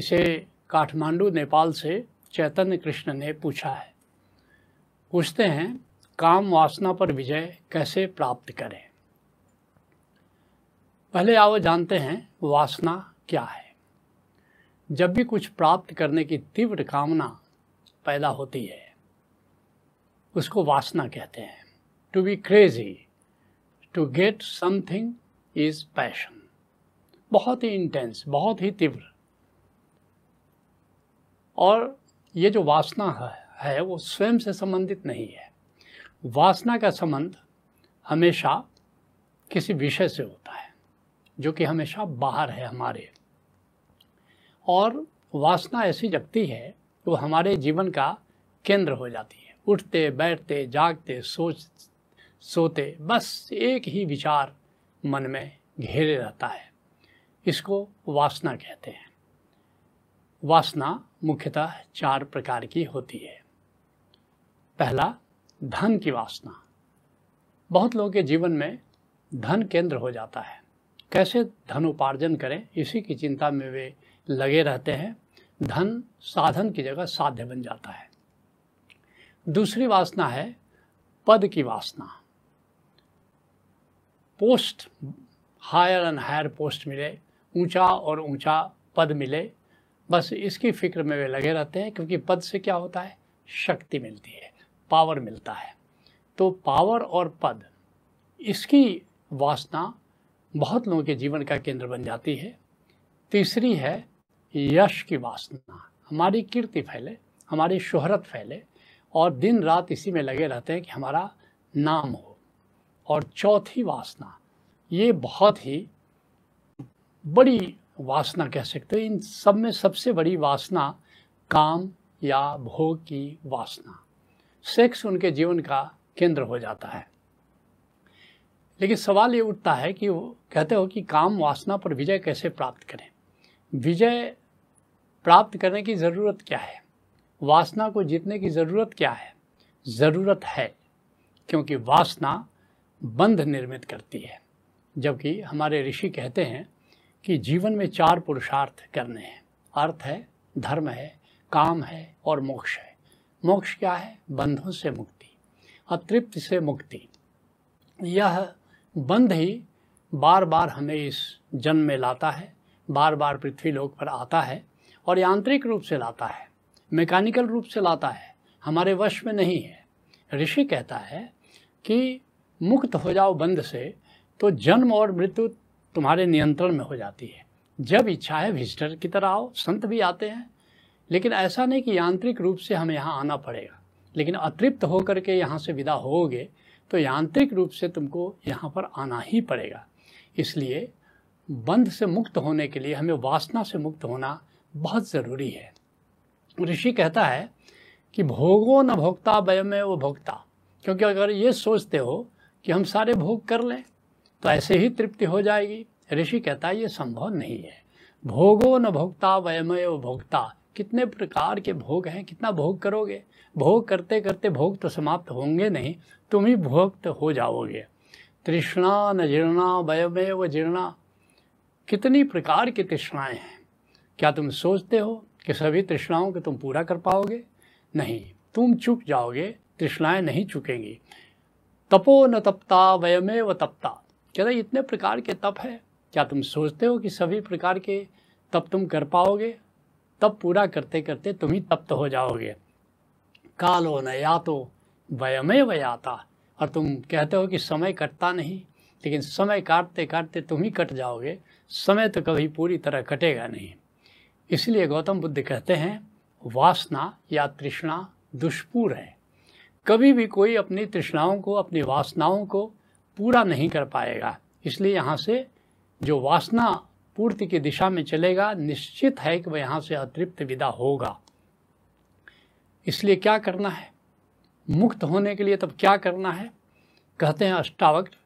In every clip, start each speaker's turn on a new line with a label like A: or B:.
A: इसे काठमांडू, नेपाल से चैतन्य कृष्ण ने पूछा है। पूछते हैं, काम वासना पर विजय कैसे प्राप्त करें? पहले आओ जानते हैं, वासना क्या है। जब भी कुछ प्राप्त करने की तीव्र कामना पैदा होती है, उसको वासना कहते हैं। To be crazy to get something is passion बहुत ही इंटेंस बहुत ही तीव्र। और ये जो वासना है, है वो स्वयं से संबंधित नहीं है। वासना का संबंध हमेशा किसी विषय से होता है जो कि हमेशा बाहर है हमारे। और वासना ऐसी जगती है वो हमारे जीवन का केंद्र हो जाती है। उठते बैठते जागते सोच सोते बस एक ही विचार मन में घेरे रहता है। इसको वासना कहते हैं। वासना मुख्यतः चार प्रकार की होती है। पहला, धन की वासना। बहुत लोगों के जीवन में धन केंद्र हो जाता है। कैसे धन उपार्जन करें, इसी की चिंता में वे लगे रहते हैं। धन साधन की जगह साध्य बन जाता है। दूसरी वासना है, पद की वासना। Post higher and higher post मिले, ऊँचा और ऊँचा पद मिले बस इसकी फ़िक्र में वे लगे रहते हैं, क्योंकि पद से क्या होता है? शक्ति मिलती है पावर मिलता है। तो पावर और पद, इसकी वासना बहुत लोगों के जीवन का केंद्र बन जाती है। तीसरी है यश की वासना। हमारी कीर्ति फैले, हमारी शोहरत फैले और दिन रात इसी में लगे रहते हैं कि हमारा नाम हो। और चौथी वासना, ये बहुत ही बड़ी वासना कह सकते हैं। इन सब में सबसे बड़ी वासना काम या भोग की वासना। सेक्स उनके जीवन का केंद्र हो जाता है। लेकिन सवाल ये उठता है कि वो कहते हो कि काम वासना पर विजय कैसे प्राप्त करें? विजय प्राप्त करने की ज़रूरत क्या है? वासना को जीतने की ज़रूरत क्या है? ज़रूरत है, क्योंकि वासना बंध निर्मित करती है। जबकि हमारे ऋषि कहते हैं कि जीवन में चार पुरुषार्थ करने हैं। अर्थ है, धर्म है, काम है और मोक्ष है। मोक्ष क्या है? बंधों से मुक्ति, अतृप्त से मुक्ति। यह बंध ही बार बार हमें इस जन्म में लाता है बार बार पृथ्वी लोक पर आता है और यांत्रिक रूप से लाता है, मैकेनिकल रूप से लाता है, हमारे वश में नहीं है। ऋषि कहता है कि मुक्त हो जाओ बंध से तो जन्म और मृत्यु तुम्हारे नियंत्रण में हो जाती है। जब इच्छा है विजिटर की तरह आओ, संत भी आते हैं। लेकिन ऐसा नहीं कि यांत्रिक रूप से हमें यहाँ आना पड़ेगा। लेकिन अतृप्त होकर के यहाँ से विदा होगे तो यांत्रिक रूप से तुमको यहाँ पर आना ही पड़ेगा। इसलिए बंध से मुक्त होने के लिए हमें वासना से मुक्त होना बहुत ज़रूरी है। ऋषि कहता है कि भोगो न भोक्ता वयमे वो भोक्ता। क्योंकि अगर ये सोचते हो कि हम सारे भोग कर लें तो ऐसे ही तृप्ति हो जाएगी। ऋषि कहता है, ये संभव नहीं है। भोगो न भोक्ता, वयमय भोक्ता। कितने प्रकार के भोग हैं, कितना भोग करोगे? भोग करते करते भोग तो समाप्त होंगे नहीं, तुम ही भोक्त हो जाओगे। तृष्णा न जीर्णा वयमय व जीर्णा। कितनी प्रकार की तृष्णाएँ हैं। क्या तुम सोचते हो कि सभी तृष्णाओं को तुम पूरा कर पाओगे? नहीं, तुम चुक जाओगे, तृष्णाएँ नहीं चुकेंगी। तपो न तपता वयमे व तपता। कहते इतने प्रकार के तप है। क्या तुम सोचते हो कि सभी प्रकार के तप तुम कर पाओगे? तब पूरा करते करते तुम ही तप्त हो जाओगे। कालो न या तो वयमे वयाता और तुम कहते हो कि समय कटता नहीं, लेकिन समय काटते काटते तुम ही कट जाओगे। समय तो कभी पूरी तरह कटेगा नहीं। इसलिए गौतम बुद्ध कहते हैं, वासना या तृष्णा दुष्पूर है। कभी भी कोई अपनी तृष्णाओं को, अपनी वासनाओं को पूरा नहीं कर पाएगा। इसलिए यहाँ से जो वासना पूर्ति की दिशा में चलेगा, निश्चित है कि वह यहाँ से अतृप्त विदा होगा। इसलिए क्या करना है? मुक्त होने के लिए तब क्या करना है? कहते हैं अष्टावक्र,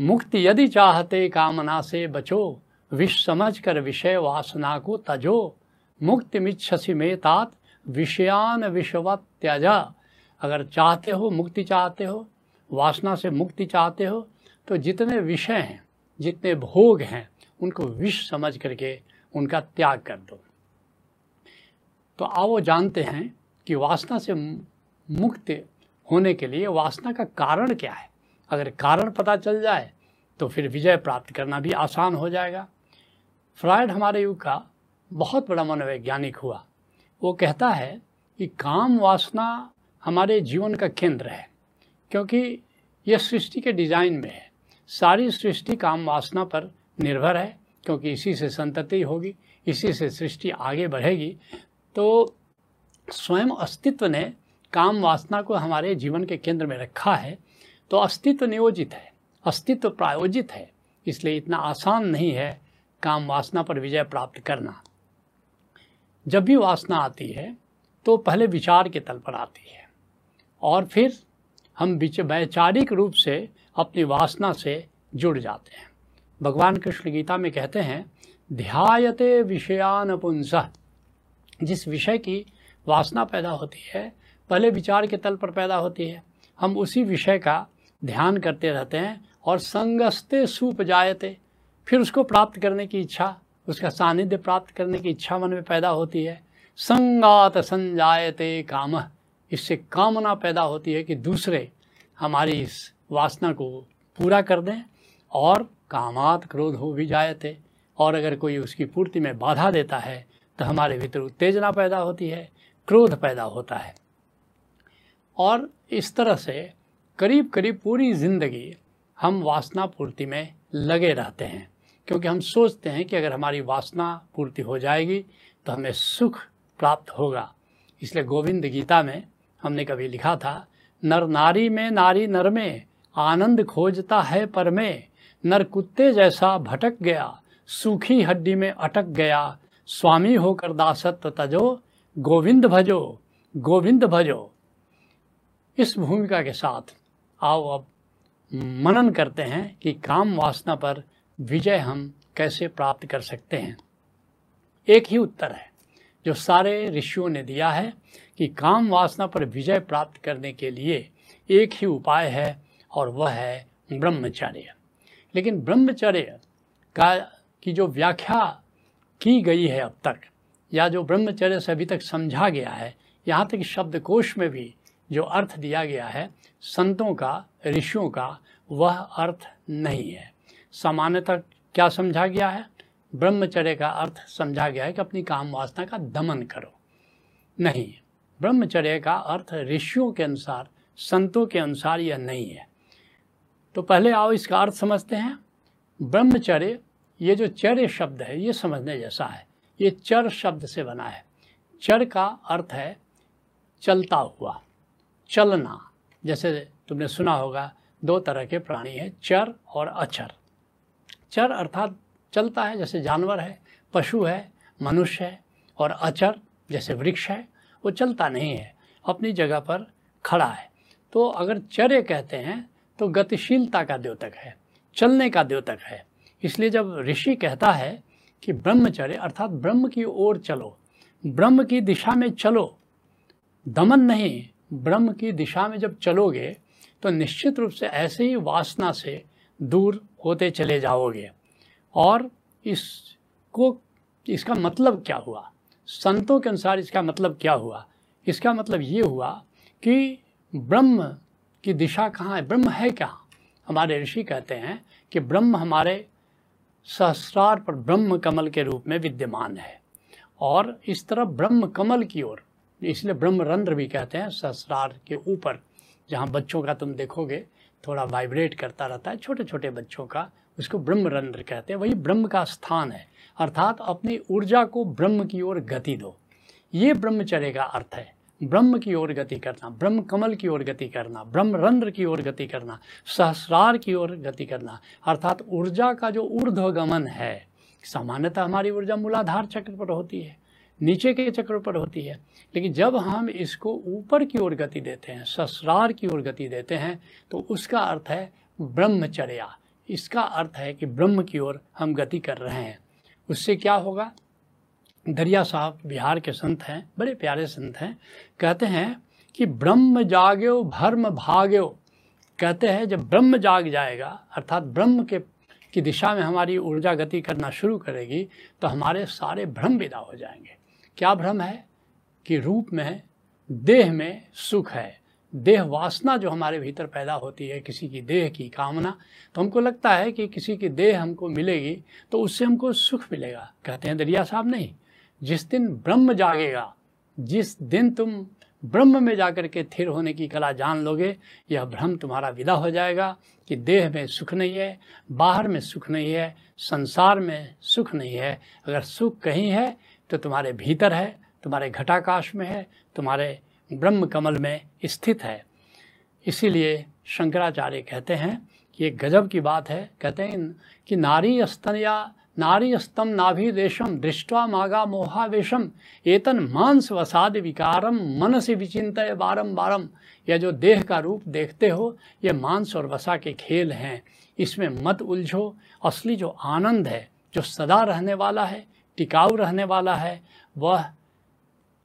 A: मुक्ति यदि चाहते कामना से बचो विष समझ कर विषय वासना को तजो। मुक्ति मिच्छसी में तात, विषयान विषवत त्याजा अगर चाहते हो, मुक्ति चाहते हो, वासना से मुक्ति चाहते हो तो जितने विषय हैं, जितने भोग हैं, उनको विष समझ करके उनका त्याग कर दो। तो आओ जानते हैं कि वासना से मुक्त होने के लिए वासना का कारण क्या है। अगर कारण पता चल जाए तो फिर विजय प्राप्त करना भी आसान हो जाएगा। फ्रायड हमारे युग का बहुत बड़ा मनोवैज्ञानिक हुआ। वो कहता है कि काम वासना हमारे जीवन का केंद्र है, क्योंकि यह सृष्टि के डिज़ाइन में है। सारी सृष्टि काम वासना पर निर्भर है, क्योंकि इसी से संतति होगी, इसी से सृष्टि आगे बढ़ेगी तो स्वयं अस्तित्व ने काम वासना को हमारे जीवन के केंद्र में रखा है तो अस्तित्व नियोजित है, अस्तित्व प्रायोजित है, इसलिए इतना आसान नहीं है काम वासना पर विजय प्राप्त करना। जब भी वासना आती है तो पहले विचार के तल पर आती है, और फिर हम वैचारिक रूप से अपनी वासना से जुड़ जाते हैं। भगवान कृष्ण गीता में कहते हैं, ध्यायते विषयान पुंस जिस विषय की वासना पैदा होती है पहले विचार के तल पर पैदा होती है, हम उसी विषय का ध्यान करते रहते हैं और संगस्ते सूप जायते। फिर उसको प्राप्त करने की इच्छा, उसका सानिध्य प्राप्त करने की इच्छा मन में पैदा होती है। संगात संजायते काम। इससे कामना पैदा होती है कि दूसरे हमारी इस वासना को पूरा कर दें और कामात क्रोध हो भी जायते और अगर कोई उसकी पूर्ति में बाधा देता है तो हमारे भीतर उत्तेजना पैदा होती है, क्रोध पैदा होता है। और इस तरह से करीब करीब पूरी ज़िंदगी हम वासना पूर्ति में लगे रहते हैं, क्योंकि हम सोचते हैं कि अगर हमारी वासना पूर्ति हो जाएगी तो हमें सुख प्राप्त होगा। इसलिए गोविंद गीता में हमने कभी लिखा था, नर नारी में नारी नर में, आनंद खोजता है पर में। नर कुत्ते जैसा भटक गया, सूखी हड्डी में अटक गया। स्वामी होकर दासत्व तजो, गोविंद भजो गोविंद भजो। इस भूमिका के साथ आओ अब मनन करते हैं कि काम वासना पर विजय हम कैसे प्राप्त कर सकते हैं। एक ही उत्तर है, जो सारे ऋषियों ने दिया है। कि काम वासना पर विजय प्राप्त करने के लिए एक ही उपाय है, और वह है ब्रह्मचर्य। लेकिन ब्रह्मचर्य का, की जो व्याख्या की गई है अब तक, या जो ब्रह्मचर्य से अभी तक समझा गया है, यहाँ तक शब्दकोश में भी जो अर्थ दिया गया है, संतों का, ऋषियों का, वह अर्थ नहीं है। सामान्यतः क्या समझा गया है? ब्रह्मचर्य का अर्थ समझा गया है कि अपनी काम वासना का दमन करो। नहीं। ब्रह्मचर्य का अर्थ ऋषियों के अनुसार, संतों के अनुसार यह नहीं है। तो पहले आओ इसका अर्थ समझते हैं। ब्रह्मचर्य, ये जो चर्य शब्द है, ये समझने जैसा है। ये चर शब्द से बना है। चर का अर्थ है चलता हुआ, चलना। जैसे तुमने सुना होगा, दो तरह के प्राणी हैं, चर और अचर। चर अर्थात चलता है, जैसे जानवर है, पशु है, मनुष्य है, और अचर जैसे वृक्ष है। वो चलता नहीं है, अपनी जगह पर खड़ा है। तो अगर चर्य कहते हैं तो गतिशीलता का द्योतक है, चलने का द्योतक है। इसलिए जब ऋषि कहता है कि ब्रह्मचर्य, अर्थात ब्रह्म की ओर चलो, ब्रह्म की दिशा में चलो, दमन नहीं, ब्रह्म की दिशा में जब चलोगे तो निश्चित रूप से ऐसे ही वासना से दूर होते चले जाओगे। और इसको, इसका मतलब क्या हुआ? संतों के अनुसार इसका मतलब क्या हुआ? इसका मतलब ये हुआ कि ब्रह्म की दिशा कहाँ है? ब्रह्म है क्या? हमारे ऋषि कहते हैं कि ब्रह्म हमारे सहस्रार पर ब्रह्म कमल के रूप में विद्यमान है। और इस तरह ब्रह्म कमल की ओर, इसलिए ब्रह्म रंध्र भी कहते हैं, सहस्रार के ऊपर, जहाँ बच्चों का तुम देखोगे, थोड़ा वाइब्रेट करता रहता है छोटे छोटे बच्चों का उसको ब्रह्म रंध्र कहते हैं। वही ब्रह्म का स्थान है। अर्थात अपनी ऊर्जा को ब्रह्म की ओर गति दो। ये ब्रह्मचर्य का अर्थ है। ब्रह्म की ओर गति करना, ब्रह्म कमल की ओर गति करना, ब्रह्म रंध्र की ओर गति करना, सहस्रार की ओर गति करना। अर्थात ऊर्जा का जो ऊर्ध्वगमन है, सामान्यतः हमारी ऊर्जा मूलाधार चक्र पर होती है, नीचे के चक्र पर होती है। लेकिन जब हम इसको ऊपर की ओर गति देते हैं ससरार की ओर गति देते हैं तो उसका अर्थ है ब्रह्मचर्या। इसका अर्थ है कि ब्रह्म की ओर हम गति कर रहे हैं। उससे क्या होगा? दरिया साहब बिहार के संत हैं, बड़े प्यारे संत हैं। कहते हैं कि ब्रह्म जाग्यो भर्म भाग्यो कहते हैं जब ब्रह्म जाग जाएगा, अर्थात ब्रह्म के, की दिशा में हमारी ऊर्जा गति करना शुरू करेगी तो हमारे सारे भ्रम विदा हो जाएँगे। क्या भ्रम है? कि रूप में, देह में सुख है। देह वासना जो हमारे भीतर पैदा होती है, किसी की देह की कामना तो हमको लगता है कि किसी की देह हमको मिलेगी तो उससे हमको सुख मिलेगा। कहते हैं दरिया साहब नहीं, जिस दिन ब्रह्म जागेगा, जिस दिन तुम ब्रह्म में जाकर के थिर होने की कला जान लोगे, यह भ्रम तुम्हारा विदा हो जाएगा कि देह में सुख नहीं है, बाहर में सुख नहीं है, संसार में सुख नहीं है। अगर सुख कहीं है तो तुम्हारे भीतर है, तुम्हारे घटाकाश में है, तुम्हारे ब्रह्म कमल में स्थित है। इसीलिए शंकराचार्य कहते हैं कि एक गजब की बात है। कहते हैं कि नारी स्तन या नारी स्तम नाभिदेशम दृष्टवा मागा मोहावेशम, एतन मांस वसाद विकारम मन से विचिंत बारम बारम यह जो देह का रूप देखते हो ये मांस और वसा के खेल हैं। इसमें मत उलझो। असली जो आनंद है, जो सदा रहने वाला है, टिकाऊ रहने वाला है, वह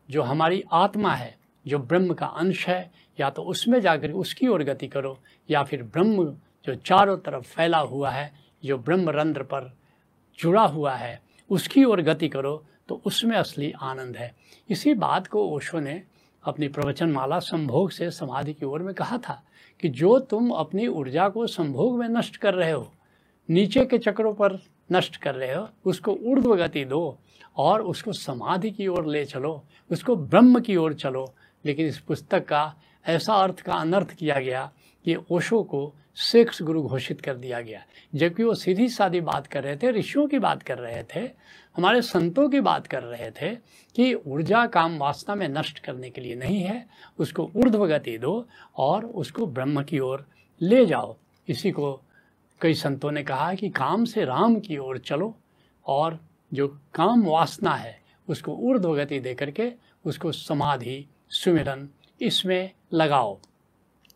A: जो हमारी आत्मा है जो ब्रह्म का अंश है, या तो उसमें जाकर उसकी ओर गति करो, या फिर ब्रह्म जो चारों तरफ़ फैला हुआ है, जो ब्रह्म रंध्र पर जुड़ा हुआ है, उसकी ओर गति करो तो उसमें असली आनंद है। इसी बात को ओशो ने अपनी प्रवचन माला संभोग से समाधि की ओर में कहा था कि जो तुम अपनी ऊर्जा को संभोग में नष्ट कर रहे हो, नीचे के चक्रों पर नष्ट कर रहे हो, उसको ऊर्ध्व गति दो और उसको समाधि की ओर ले चलो, उसको ब्रह्म की ओर चलो लेकिन इस पुस्तक का ऐसा अर्थ का अनर्थ किया गया कि ओशो को सेक्स गुरु घोषित कर दिया गया। जबकि वो सीधी सादी बात कर रहे थे, ऋषियों की बात कर रहे थे, हमारे संतों की बात कर रहे थे कि ऊर्जा काम वासना में नष्ट करने के लिए नहीं है, उसको ऊर्ध्व गति दो और उसको ब्रह्म की ओर ले जाओ। इसी को कई संतों ने कहा कि काम से राम की ओर चलो और जो काम वासना है, उसको ऊर्ध्व गति दे करके उसको समाधि सुमिरन, इसमें लगाओ।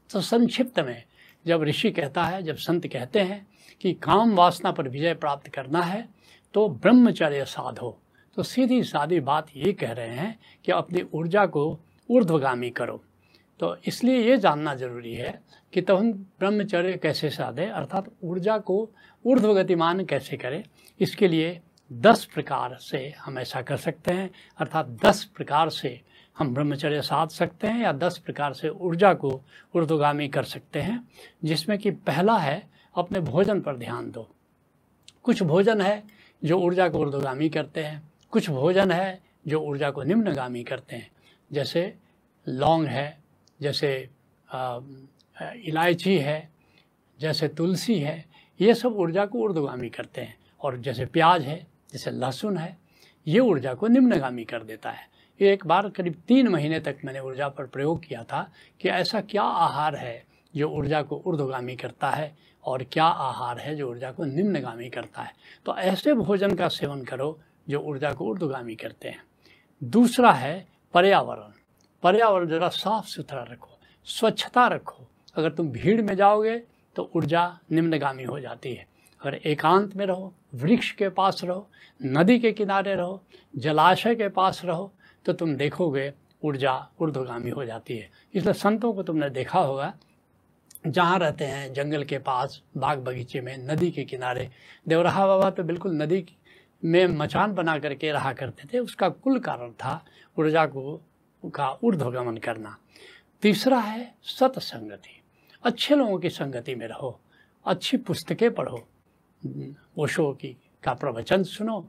A: तो संक्षिप्त में, जब ऋषि कहता है, जब संत कहते हैं कि काम वासना पर विजय प्राप्त करना है तो ब्रह्मचर्य साधो। तो सीधी सादी बात ये कह रहे हैं कि अपनी ऊर्जा को ऊर्ध्वगामी करो। तो इसलिए ये जानना ज़रूरी है कि तो हम ब्रह्मचर्य कैसे साधे, अर्थात ऊर्जा को ऊर्ध्वगतिमान कैसे करें, इसके लिए दस प्रकार से हम ऐसा कर सकते हैं, अर्थात दस प्रकार से हम ब्रह्मचर्य साध सकते हैं या दस प्रकार से ऊर्जा को ऊर्ध्वगामी कर सकते हैं, जिसमें कि पहला है, अपने भोजन पर ध्यान दो। कुछ भोजन है जो ऊर्जा को ऊर्ध्वगामी करते हैं, कुछ भोजन है जो ऊर्जा को निम्नगामी करते हैं। जैसे लौंग है, जैसे इलायची है, जैसे तुलसी है, ये सब ऊर्जा को ऊर्ध्वगामी करते हैं। और जैसे प्याज है, जैसे लहसुन है, ये ऊर्जा को निम्नगामी कर देता है। एक बार करीब तीन महीने तक मैंने ऊर्जा पर प्रयोग किया था कि ऐसा क्या आहार है जो ऊर्जा को ऊर्धगामी करता है और क्या आहार है जो ऊर्जा को निम्नगामी करता है। तो ऐसे भोजन का सेवन करो जो ऊर्जा को ऊर्धगामी करते हैं। दूसरा है पर्यावरण। पर्यावरण ज़रा साफ़ सुथरा रखो, स्वच्छता रखो। अगर तुम भीड़ में जाओगे तो ऊर्जा निम्नगामी हो जाती है। अगर एकांत में रहो, वृक्ष के पास रहो, नदी के किनारे रहो, जलाशय के पास रहो तो तुम देखोगे ऊर्जा ऊर्ध्वगामी हो जाती है। इसलिए संतों को तुमने देखा होगा, जहाँ रहते हैं, जंगल के पास, बाग बगीचे में, नदी के किनारे। देवराहा बाबा तो बिल्कुल नदी में मचान बना करके रहा करते थे। उसका कुल कारण था ऊर्जा को, का ऊर्ध्वगमन करना। तीसरा है सतसंगति। अच्छे लोगों की संगति में रहो, अच्छी पुस्तकें पढ़ो ओशो की, का प्रवचन सुनो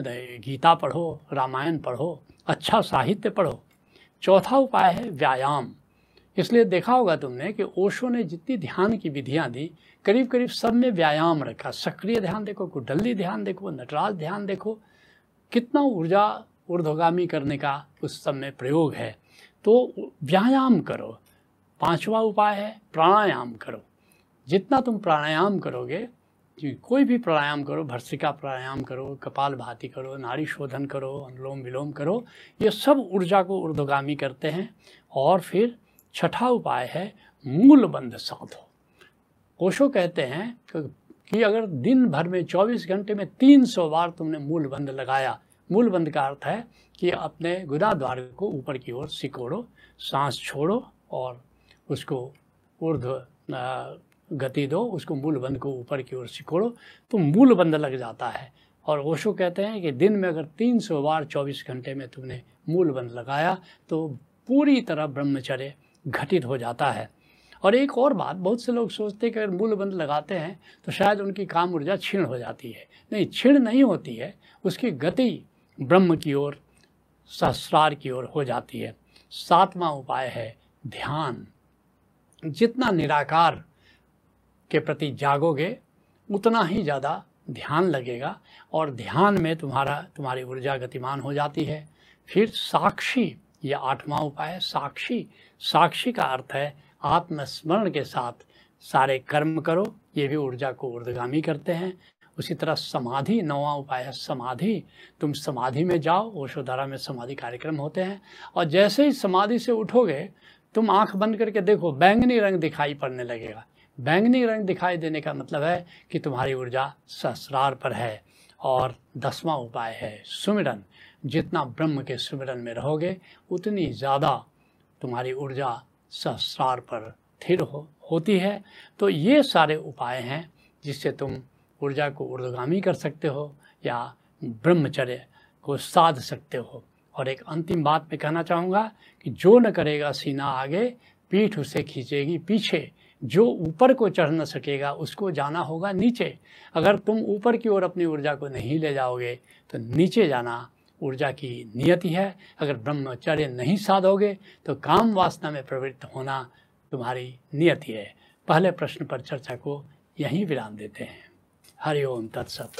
A: गीता पढ़ो, रामायण पढ़ो अच्छा साहित्य पढ़ो। चौथा उपाय है व्यायाम। इसलिए देखा होगा तुमने कि ओशो ने जितनी ध्यान की विधियाँ दी करीब करीब सब में व्यायाम रखा। सक्रिय ध्यान देखो, कुंडली ध्यान देखो, नटराज ध्यान देखो। कितना ऊर्जा ऊर्ध्वगामी करने का उस सब में प्रयोग है। तो व्यायाम करो। पांचवा उपाय है प्राणायाम करो। जितना तुम प्राणायाम करोगे कोई भी प्राणायाम करो, भर्सिका प्राणायाम करो, कपाल भाती करो, नाड़ी शोधन करो, अनुलोम विलोम करो, ये सब ऊर्जा को ऊर्ध्वगामी करते हैं। और फिर छठा उपाय है मूल बंध साधो। ओशो कहते हैं कि अगर दिन भर में 24 घंटे में 300 बार तुमने मूल बंद लगाया मूल बंद का अर्थ है कि अपने गुदा द्वार को ऊपर की ओर सिकोड़ो, सांस छोड़ो और उसको ऊर्ध्व गति दो, उसको मूल बंद को ऊपर की ओर सिकोड़ो तो मूल बंद लग जाता है। और ओशो कहते हैं कि दिन में अगर 300 बार 24 घंटे में तुमने मूल बंध लगाया तो पूरी तरह ब्रह्मचर्य घटित हो जाता है। और एक और बात, बहुत से लोग सोचते हैं कि अगर मूल बंध लगाते हैं तो शायद उनकी काम ऊर्जा क्षीण हो जाती है। नहीं, क्षीण नहीं होती है, उसकी गति ब्रह्म की ओर, सहस्रार की ओर हो जाती है। सातवां उपाय है ध्यान। जितना निराकार के प्रति जागोगे, उतना ही ज़्यादा ध्यान लगेगा और ध्यान में तुम्हारा, तुम्हारी ऊर्जा गतिमान हो जाती है। फिर साक्षी यह आठवां उपाय साक्षी। साक्षी का अर्थ है, आत्मस्मरण के साथ सारे कर्म करो, ये भी ऊर्जा को ऊर्धगामी करते हैं। उसी तरह समाधि, नौवा उपाय है, समाधि। तुम समाधि में जाओ, ओशोधारा में समाधि कार्यक्रम होते हैं और जैसे ही समाधि से उठोगे, तुम आँख बंद करके देखो, बैंगनी रंग दिखाई पड़ने लगेगा। बैंगनी रंग दिखाई देने का मतलब है कि तुम्हारी ऊर्जा सहस्रार पर है और दसवां उपाय है सुमिरन। जितना ब्रह्म के सुमिरन में रहोगे, उतनी ज़्यादा तुम्हारी ऊर्जा सहस्रार पर स्थिर हो, होती है। तो ये सारे उपाय हैं जिससे तुम ऊर्जा को ऊर्धगामी कर सकते हो या ब्रह्मचर्य को साध सकते हो। और एक अंतिम बात मैं कहना चाहूँगा कि जो न करेगा सीना आगे, पीठ उसे खींचेगी पीछे। जो ऊपर को चढ़ न सकेगा, उसको जाना होगा नीचे। अगर तुम ऊपर की ओर अपनी ऊर्जा को नहीं ले जाओगे तो नीचे जाना ऊर्जा की नियति है। अगर ब्रह्मचर्य नहीं साधोगे तो काम वासना में प्रवृत्त होना तुम्हारी नियति है। पहले प्रश्न पर चर्चा को यहीं विराम देते हैं। हरिओम तत्सत।